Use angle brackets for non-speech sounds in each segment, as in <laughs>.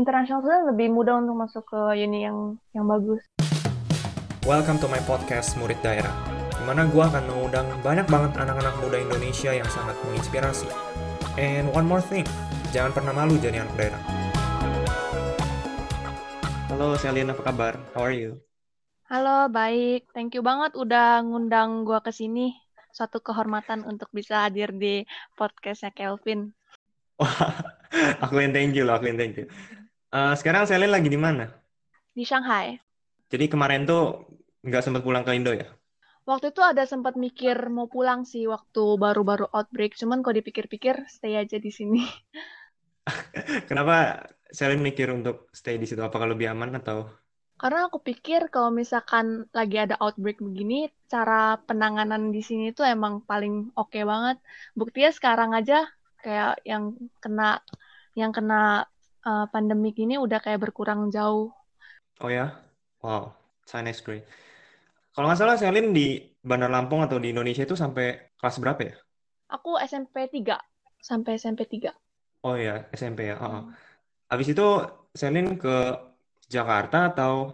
internasional itu lebih mudah untuk masuk ke uni yang yang bagus. Welcome to my podcast Murid Daerah, di mana gue akan mengundang banyak banget anak-anak muda Indonesia yang sangat menginspirasi. And one more thing, jangan pernah malu jadi anak daerah. Halo Selin, apa kabar? How are you? Halo, baik. Thank you banget udah ngundang gue ke sini. Suatu kehormatan untuk bisa hadir di podcastnya Kelvin. Wah, <laughs> aku yang thank you loh, aku yang thank you. Uh, sekarang Selin lagi di mana? Di Shanghai. Jadi kemarin tuh nggak sempat pulang ke Indo ya? Waktu itu ada sempat mikir mau pulang sih waktu baru-baru outbreak, cuman kalau dipikir-pikir stay aja di sini. <laughs> Kenapa Selin mikir untuk stay di situ? Apakah lebih aman atau karena aku pikir kalau misalkan lagi ada outbreak begini, cara penanganan di sini tuh emang paling oke okay banget. Buktinya sekarang aja kayak yang kena yang kena uh, pandemik ini udah kayak berkurang jauh. Oh ya? Wow, China great. Kalau nggak salah Selin di Bandar Lampung atau di Indonesia itu sampai kelas berapa ya? Aku SMP 3. Sampai SMP 3. Oh ya, SMP ya. Hmm. Habis itu Selin ke Jakarta atau?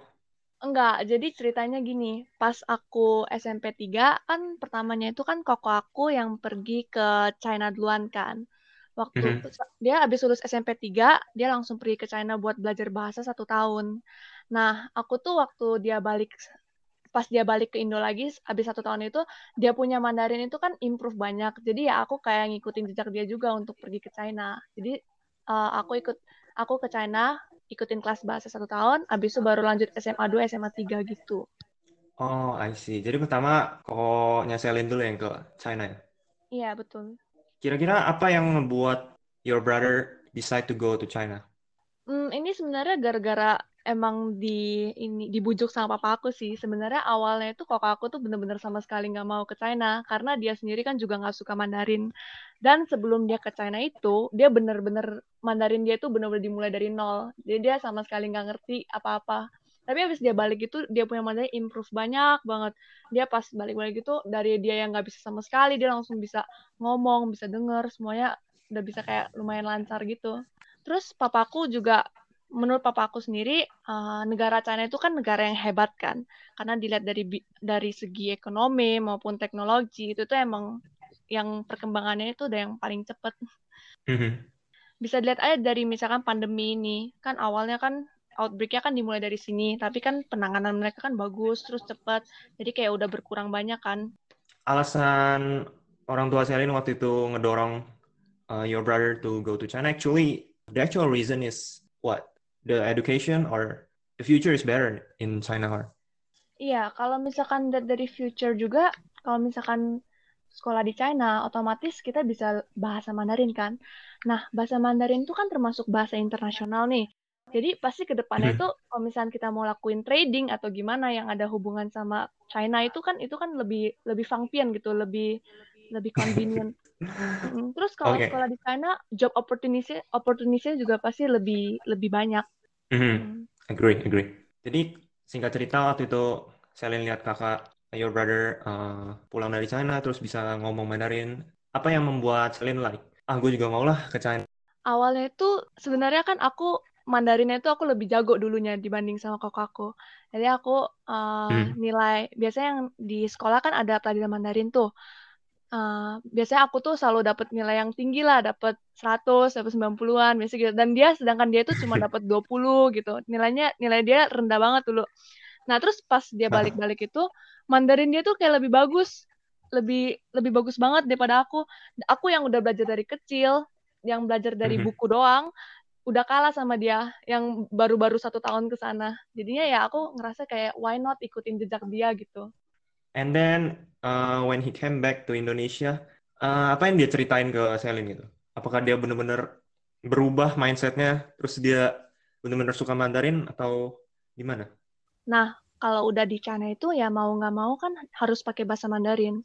Enggak, jadi ceritanya gini, pas aku SMP 3 kan pertamanya itu kan koko aku yang pergi ke China duluan kan. Waktu mm -hmm. dia habis lulus SMP 3, dia langsung pergi ke China buat belajar bahasa satu tahun. Nah, aku tuh waktu dia balik pas dia balik ke Indo lagi habis satu tahun itu dia punya Mandarin itu kan improve banyak jadi ya aku kayak ngikutin jejak dia juga untuk pergi ke China jadi uh, aku ikut aku ke China ikutin kelas bahasa satu tahun, abis itu baru lanjut SMA 2, SMA 3 gitu. Oh, I see. Jadi pertama kok nyeselin dulu yang ke China ya? Iya, betul. Kira-kira apa yang membuat your brother decide to go to China? Hmm, ini sebenarnya gara-gara emang di ini dibujuk sama papa aku sih. Sebenarnya awalnya itu kok aku tuh bener-bener sama sekali nggak mau ke China karena dia sendiri kan juga nggak suka Mandarin. Dan sebelum dia ke China itu, dia bener-bener Mandarin dia tuh bener-bener dimulai dari nol. Jadi dia sama sekali nggak ngerti apa-apa. Tapi habis dia balik itu, dia punya Mandarin improve banyak banget. Dia pas balik-balik itu, dari dia yang nggak bisa sama sekali, dia langsung bisa ngomong, bisa denger, semuanya udah bisa kayak lumayan lancar gitu. Terus papaku juga menurut papa aku sendiri uh, negara China itu kan negara yang hebat kan karena dilihat dari dari segi ekonomi maupun teknologi itu tuh emang yang perkembangannya itu udah yang paling cepat mm-hmm. bisa dilihat aja dari misalkan pandemi ini kan awalnya kan outbreaknya kan dimulai dari sini tapi kan penanganan mereka kan bagus terus cepat jadi kayak udah berkurang banyak kan alasan orang tua Selin waktu itu ngedorong uh, your brother to go to China actually the actual reason is what? The education or the future is better in China or? Iya, kalau misalkan dari future juga, kalau misalkan sekolah di China, otomatis kita bisa bahasa Mandarin kan. Nah, bahasa Mandarin itu kan termasuk bahasa internasional nih. Jadi pasti ke depannya hmm. itu kalau misalnya kita mau lakuin trading atau gimana yang ada hubungan sama China itu kan itu kan lebih lebih fangpian gitu, lebih lebih convenient. Terus kalau okay. sekolah di China, job opportunity opportunity juga pasti lebih lebih banyak. Mm-hmm. Mm. Agree, agree. Jadi singkat cerita waktu itu saya lihat kakak your brother uh, pulang dari China terus bisa ngomong Mandarin. Apa yang membuat Selin like? Ah, gue juga mau lah ke China. Awalnya itu sebenarnya kan aku Mandarinnya itu aku lebih jago dulunya dibanding sama kakak aku. Jadi aku uh, hmm. nilai biasanya yang di sekolah kan ada pelajaran Mandarin tuh uh, biasanya aku tuh selalu dapat nilai yang tinggi lah, dapat 100, dapat 90-an, biasanya gitu. Dan dia sedangkan dia itu cuma <laughs> dapat 20 gitu. Nilainya nilai dia rendah banget dulu. Nah, terus pas dia balik-balik itu, Mandarin dia tuh kayak lebih bagus. Lebih lebih bagus banget daripada aku. Aku yang udah belajar dari kecil, yang belajar dari mhm. buku doang, udah kalah sama dia yang baru-baru satu tahun ke sana. Jadinya ya aku ngerasa kayak why not ikutin jejak dia gitu. And then uh, when he came back to Indonesia, uh, apa yang dia ceritain ke Selin gitu? Apakah dia benar-benar berubah mindsetnya, terus dia benar-benar suka Mandarin atau gimana? Nah, kalau udah di China itu ya mau nggak mau kan harus pakai bahasa Mandarin.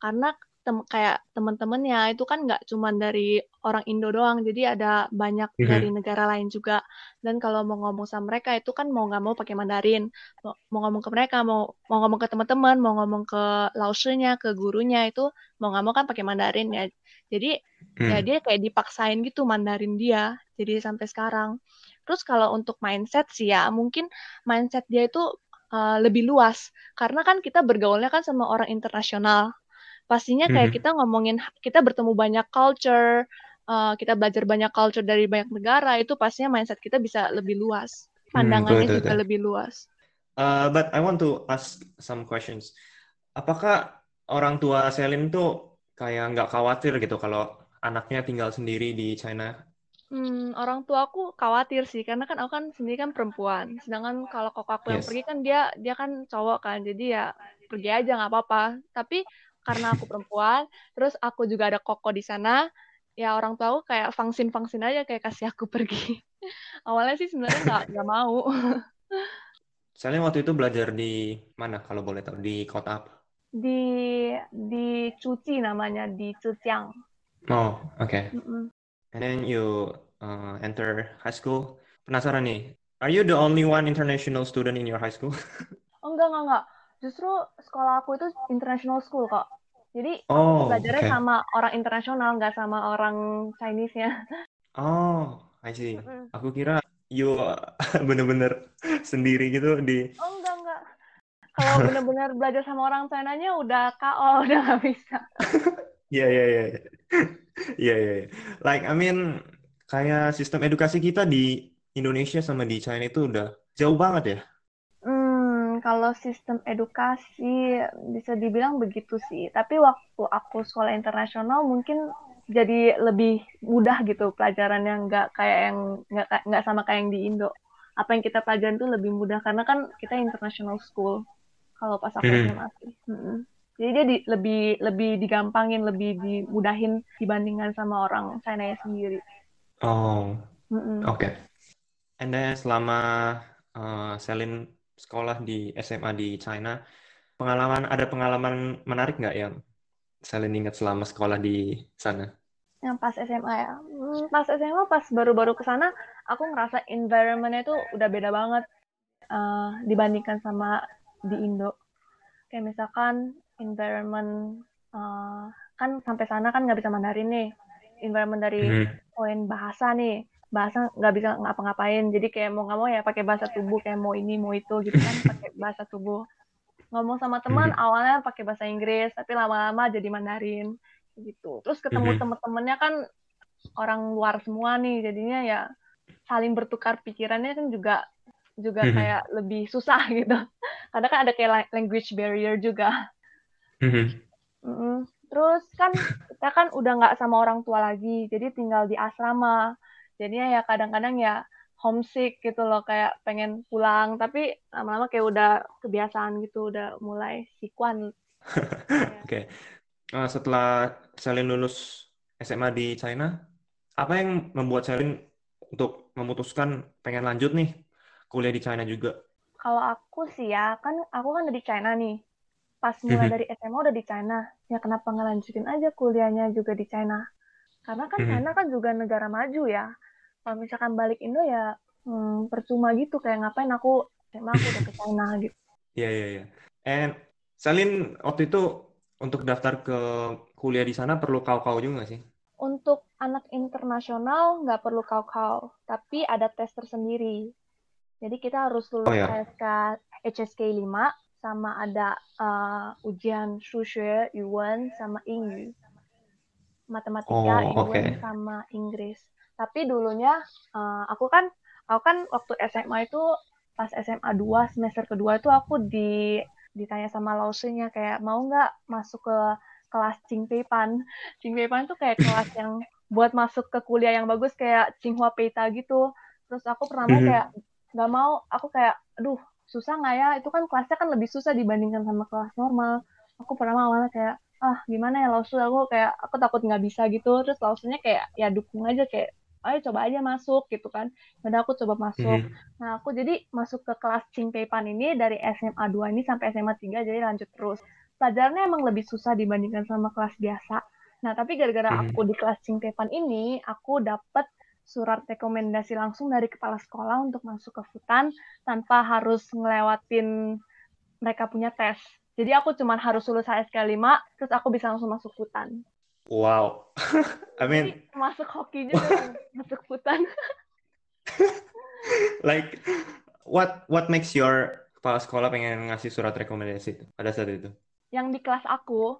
Karena tem kayak teman-temannya itu kan nggak cuma dari orang Indo doang, jadi ada banyak mm-hmm. dari negara lain juga. Dan kalau mau ngomong sama mereka itu kan mau nggak mau pakai Mandarin. Mau, mau ngomong ke mereka, mau mau ngomong ke teman-teman, mau ngomong ke lausenya, ke gurunya itu mau nggak mau kan pakai Mandarin ya. Jadi mm. ya dia kayak dipaksain gitu Mandarin dia. Jadi sampai sekarang. Terus kalau untuk mindset sih ya, mungkin mindset dia itu uh, lebih luas. Karena kan kita bergaulnya kan sama orang internasional. Pastinya kayak mm-hmm. kita ngomongin, kita bertemu banyak culture, uh, kita belajar banyak culture dari banyak negara, itu pastinya mindset kita bisa lebih luas. Hmm, Pandangannya hmm, juga lebih luas. Uh, but I want to ask some questions. Apakah orang tua Selin tuh kayak nggak khawatir gitu kalau anaknya tinggal sendiri di China Hmm, orang tua aku khawatir sih karena kan aku kan sendiri kan perempuan. Sedangkan kalau koko aku yang pergi kan dia dia kan cowok kan. Jadi ya pergi aja nggak apa-apa. Tapi karena aku perempuan, terus aku juga ada koko di sana, ya orang tua aku kayak fangsin-fangsin aja kayak kasih aku pergi. <laughs> Awalnya sih sebenarnya nggak nggak mau. Soalnya waktu itu belajar di mana kalau boleh tahu di kota apa? Di di Cuci namanya di Cuciang. Oh, oke. Okay. Mm -mm and then you uh, enter high school. Penasaran nih, are you the only one international student in your high school? <laughs> oh, enggak, enggak, enggak. Justru sekolah aku itu international school kok. Jadi oh, belajarnya okay. sama orang internasional, nggak sama orang Chinese-nya. Oh, I see. Aku kira you <laughs> bener-bener sendiri gitu di... Oh, enggak, enggak. Kalau <laughs> bener-bener belajar sama orang China-nya udah KO, <laughs> udah nggak bisa. Iya, iya, iya. Iya, iya, iya. Like, I mean, kayak sistem edukasi kita di Indonesia sama di China itu udah jauh banget ya? Kalau sistem edukasi bisa dibilang begitu sih. Tapi waktu aku sekolah internasional mungkin jadi lebih mudah gitu pelajaran yang nggak kayak yang nggak nggak sama kayak yang di Indo. Apa yang kita pelajarin tuh lebih mudah karena kan kita international school. Kalau pas aku hmm. SMA sih. Hmm. Jadi dia di, lebih lebih digampangin, lebih dimudahin dibandingkan sama orang China sendiri. Oh, mm oke. Okay. And then selama uh, Selin sekolah di SMA di China, pengalaman ada pengalaman menarik nggak yang Selin ingat selama sekolah di sana? Yang pas SMA ya, hmm, pas SMA pas baru-baru ke sana, aku ngerasa environmentnya itu udah beda banget uh, dibandingkan sama di Indo. Kayak misalkan environment uh, kan sampai sana kan nggak bisa Mandarin nih environment dari hmm. poin bahasa nih bahasa nggak bisa ngapa-ngapain jadi kayak mau nggak mau ya pakai bahasa tubuh kayak mau ini mau itu gitu kan pakai bahasa tubuh ngomong sama teman hmm. awalnya pakai bahasa Inggris tapi lama-lama jadi Mandarin gitu terus ketemu hmm. temen-temennya kan orang luar semua nih jadinya ya saling bertukar pikirannya kan juga juga hmm. kayak lebih susah <laughs> gitu karena kan ada kayak language barrier juga Mm-hmm. Mm-hmm. Terus kan kita kan udah nggak sama orang tua lagi, jadi tinggal di asrama. Jadinya ya kadang-kadang ya homesick gitu loh, kayak pengen pulang, tapi lama-lama kayak udah kebiasaan gitu, udah mulai sikuan. <laughs> Oke. okay. Uh, setelah Selin lulus SMA di China, apa yang membuat Selin untuk memutuskan pengen lanjut nih kuliah di China juga? Kalau aku sih ya, kan aku kan dari China nih pas mulai mhm. dari SMA udah di China ya kenapa ngelanjutin aja kuliahnya juga di China karena kan hmm. China kan juga negara maju ya kalau misalkan balik Indo ya hmm, percuma gitu kayak ngapain aku SMA aku udah ke China gitu iya yeah, iya yeah, iya yeah. and Salin waktu itu untuk daftar ke kuliah di sana perlu kau-kau juga sih untuk anak internasional nggak perlu kau-kau tapi ada tes tersendiri jadi kita harus lulus oh, yeah. HSK HSK 5 sama ada uh, ujian Shushe, Yuan, sama Ing Matematika, oh, Yuan, sama Inggris. Tapi dulunya uh, aku kan aku kan waktu SMA itu pas SMA 2 semester kedua itu aku di ditanya sama lausenya kayak mau nggak masuk ke kelas Cingpeipan. <laughs> Cingpeipan itu kayak kelas yang buat masuk ke kuliah yang bagus kayak Tsinghua Peita gitu. Terus aku pernah mau mhm. kayak nggak mau, aku kayak aduh susah nggak ya itu kan kelasnya kan lebih susah dibandingkan sama kelas normal aku pernah awalnya kayak ah gimana ya lausul aku kayak aku takut nggak bisa gitu terus lausulnya kayak ya dukung aja kayak ayo coba aja masuk gitu kan udah aku coba masuk hmm. nah aku jadi masuk ke kelas Cingpeipan ini dari SMA 2 ini sampai SMA 3 jadi lanjut terus pelajarannya emang lebih susah dibandingkan sama kelas biasa nah tapi gara-gara hmm. aku di kelas Cingpeipan ini aku dapet surat rekomendasi langsung dari kepala sekolah untuk masuk ke Futan tanpa harus ngelewatin mereka punya tes. Jadi aku cuma harus lulus HSK 5, terus aku bisa langsung masuk Futan. Wow. <laughs> I mean... Jadi, masuk hoki juga, <laughs> masuk Futan. <laughs> like what what makes your kepala sekolah pengen ngasih surat rekomendasi pada saat itu? Yang di kelas aku,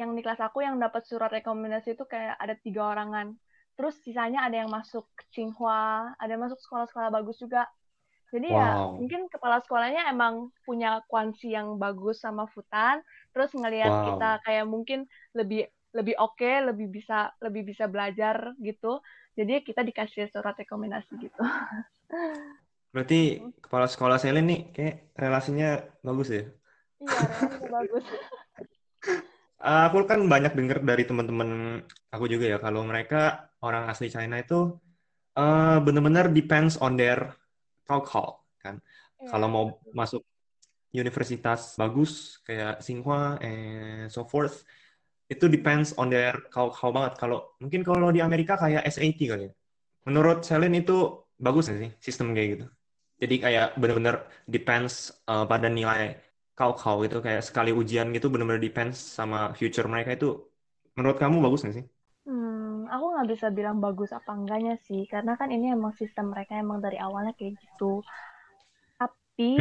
yang di kelas aku yang dapat surat rekomendasi itu kayak ada tiga orangan. Terus sisanya ada yang masuk Tsinghua, ada yang masuk sekolah-sekolah bagus juga. Jadi ya, wow. ya mungkin kepala sekolahnya emang punya kuansi yang bagus sama Futan, terus ngelihat wow. kita kayak mungkin lebih lebih oke, okay, lebih bisa lebih bisa belajar gitu. Jadi kita dikasih surat rekomendasi gitu. <laughs> Berarti kepala sekolah Selin nih kayak relasinya bagus ya? Iya, relasinya <laughs> bagus. aku kan banyak dengar dari teman-teman aku juga ya kalau mereka orang asli China itu uh, benar-benar depends on their culture kan. Yeah. Kalau mau masuk universitas bagus kayak Tsinghua and so forth itu depends on their culture banget. Kalau mungkin kalau di Amerika kayak SAT kali ya. Menurut Selin itu bagus sih sistem kayak gitu? Jadi kayak benar-benar depends uh, pada nilai kau-kau itu kayak sekali ujian gitu benar-benar depends sama future mereka itu menurut kamu bagus nggak sih? Hmm, aku nggak bisa bilang bagus apa enggaknya sih, karena kan ini emang sistem mereka emang dari awalnya kayak gitu. Tapi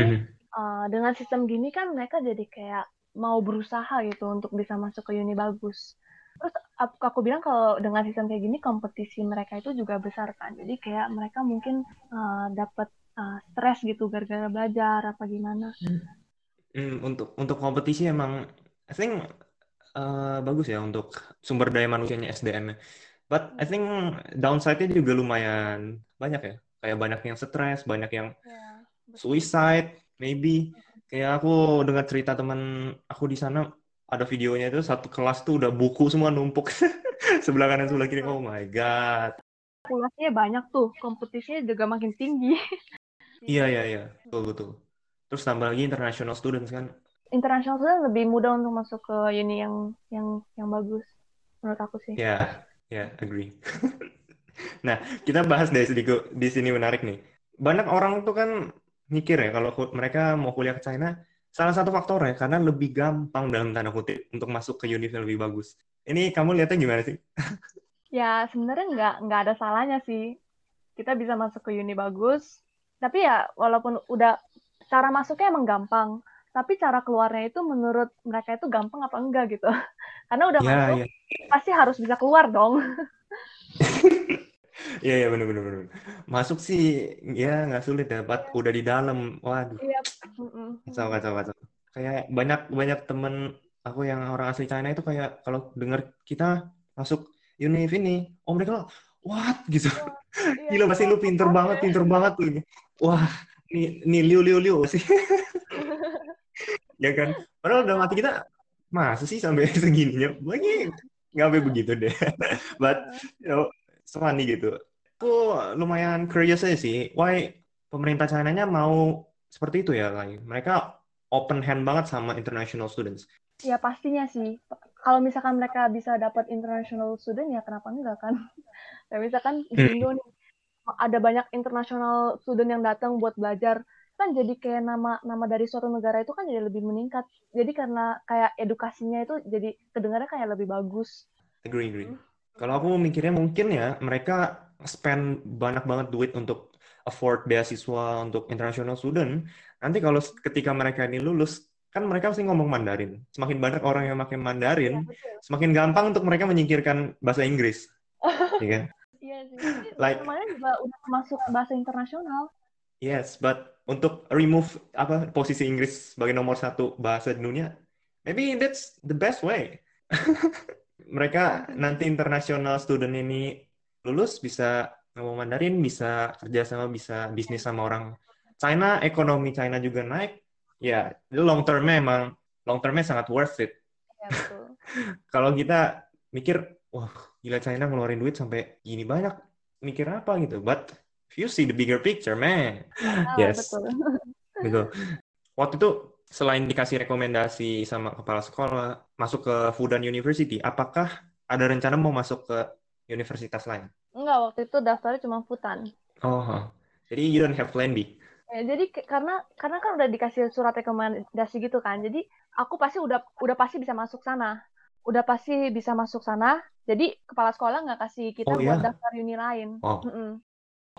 uh, dengan sistem gini kan mereka jadi kayak mau berusaha gitu untuk bisa masuk ke uni bagus. Terus aku, aku bilang kalau dengan sistem kayak gini kompetisi mereka itu juga besar kan. Jadi kayak mereka mungkin uh, dapat uh, stres gitu gara-gara belajar apa gimana. Hmm, untuk untuk kompetisi emang I think uh, bagus ya untuk sumber daya manusianya SDM-nya. But I think downside-nya juga lumayan banyak ya. Kayak banyak yang stres, banyak yang yeah, suicide, maybe. Kayak aku dengar cerita teman aku di sana ada videonya itu satu kelas tuh udah buku semua numpuk <laughs> sebelah kanan sebelah kiri. Oh my god. Populasinya banyak tuh, kompetisinya juga makin tinggi. <laughs> Iya iya iya, betul betul. Terus tambah lagi international students kan. International student lebih mudah untuk masuk ke uni yang yang yang bagus menurut aku sih. Ya, yeah, ya, yeah, agree. <laughs> nah, kita bahas dari sedikit di sini menarik nih. Banyak orang tuh kan mikir ya kalau mereka mau kuliah ke China, salah satu faktor ya karena lebih gampang dalam tanda kutip untuk masuk ke uni yang lebih bagus. Ini kamu lihatnya gimana sih? ya sebenarnya nggak nggak ada salahnya sih. Kita bisa masuk ke uni bagus, tapi ya walaupun udah cara masuknya emang gampang tapi cara keluarnya itu menurut mereka itu gampang apa enggak gitu <laughs> karena udah yeah, masuk yeah. pasti harus bisa keluar dong <laughs> Iya iya benar benar benar. Masuk sih ya nggak sulit ya, Pat. Udah di dalam, waduh. Iya. Kacau kacau kacau. Kayak banyak banyak temen aku yang orang asli China itu kayak kalau dengar kita masuk univ ini, oh mereka what gitu. <laughs> Iya, Gila pasti lu pinter banget, pinter banget tuh. Wah, ini ini liu liu liu sih. <laughs> ya kan? Padahal udah mati kita masa sih sampai <laughs> segininya? Lagi nggak sampai begitu deh. But you know, so funny gitu. Aku lumayan curious aja sih. Why pemerintah China-nya mau seperti itu ya, lagi. Mereka open hand banget sama international students. Ya pastinya sih. Kalau misalkan mereka bisa dapat international student ya kenapa enggak kan? Kayak <laughs> misalkan di hmm. Indo nih ada banyak international student yang datang buat belajar kan jadi kayak nama nama dari suatu negara itu kan jadi lebih meningkat jadi karena kayak edukasinya itu jadi kedengarannya kayak lebih bagus agree agree hmm. kalau aku mikirnya mungkin ya mereka spend banyak banget duit untuk afford beasiswa untuk international student nanti kalau ketika mereka ini lulus kan mereka pasti ngomong Mandarin semakin banyak orang yang makin Mandarin ya, semakin gampang untuk mereka menyingkirkan bahasa Inggris <laughs> ya kan Iya sih. like, namanya juga udah masuk bahasa internasional. Yes, but untuk remove apa posisi Inggris sebagai nomor satu bahasa di dunia, maybe that's the best way. <laughs> Mereka nanti international student ini lulus bisa ngomong Mandarin, bisa kerja sama, bisa bisnis sama orang China, ekonomi China juga naik. Ya, long termnya emang long termnya sangat worth it. Ya, <laughs> Kalau kita mikir wah gila China ngeluarin duit sampai gini banyak mikir apa gitu but if you see the bigger picture man oh, yes betul. <laughs> gitu waktu itu selain dikasih rekomendasi sama kepala sekolah masuk ke Fudan University apakah ada rencana mau masuk ke universitas lain enggak waktu itu daftarnya cuma Fudan oh jadi you don't have plan B Ya, jadi karena karena kan udah dikasih surat rekomendasi gitu kan. Jadi aku pasti udah udah pasti bisa masuk sana udah pasti bisa masuk sana. Jadi kepala sekolah nggak kasih kita oh, buat iya? daftar uni lain. Oh. Mm -mm.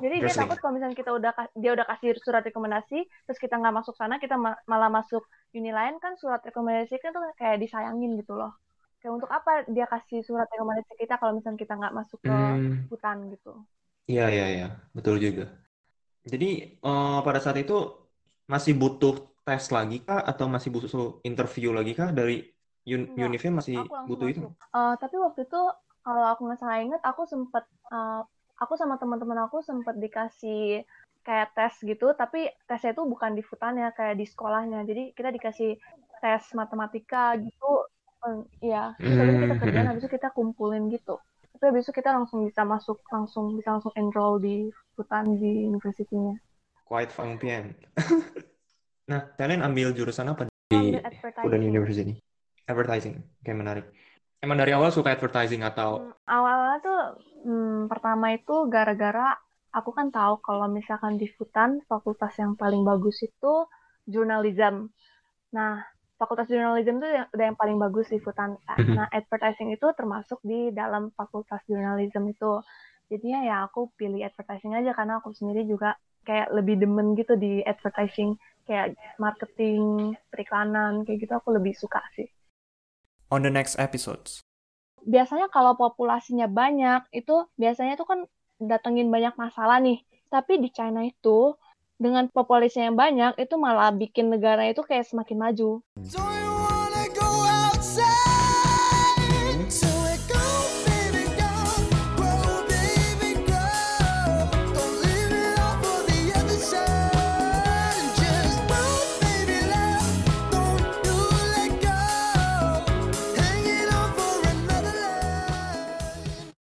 Jadi dia takut kalau misalnya kita udah dia udah kasih surat rekomendasi, terus kita nggak masuk sana, kita ma- malah masuk uni lain kan surat rekomendasi kan tuh kayak disayangin gitu loh. Kayak untuk apa dia kasih surat rekomendasi kita kalau misalnya kita nggak masuk ke Hmm, hutan gitu. iya iya iya, betul juga. Jadi eh, pada saat itu masih butuh tes lagi kah atau masih butuh interview lagi kah dari Un masih butuh itu? masuk. Eh, tapi waktu itu kalau aku nggak salah inget, aku sempet eh, aku sama teman-teman aku sempet dikasih kayak tes gitu, tapi tesnya itu bukan di futannya, kayak di sekolahnya. Jadi kita dikasih tes matematika gitu, iya. Itu kita kerjaan, Hmm, habis itu kita kumpulin gitu. Tapi habis itu kita langsung bisa masuk, langsung bisa langsung enroll di futan di universitinya. quite fangpian. <laughs> Nah, kalian ambil jurusan apa di Fudan advertising. University? Advertising, kayak menarik. Emang dari awal suka advertising atau? Hmm, awalnya tuh hmm, pertama itu gara-gara aku kan tahu kalau misalkan di Futan fakultas yang paling bagus itu jurnalism. Nah, fakultas jurnalism itu yang, udah yang paling bagus di Futan. <laughs> Nah, advertising itu termasuk di dalam fakultas jurnalism itu. Jadinya ya aku pilih advertising aja karena aku sendiri juga kayak lebih demen gitu di advertising kayak marketing, periklanan kayak gitu aku lebih suka sih. On the next episodes. biasanya kalau populasinya banyak itu biasanya itu kan datengin banyak masalah nih. Tapi di China itu dengan populasinya yang banyak itu malah bikin negara itu kayak semakin maju. 总有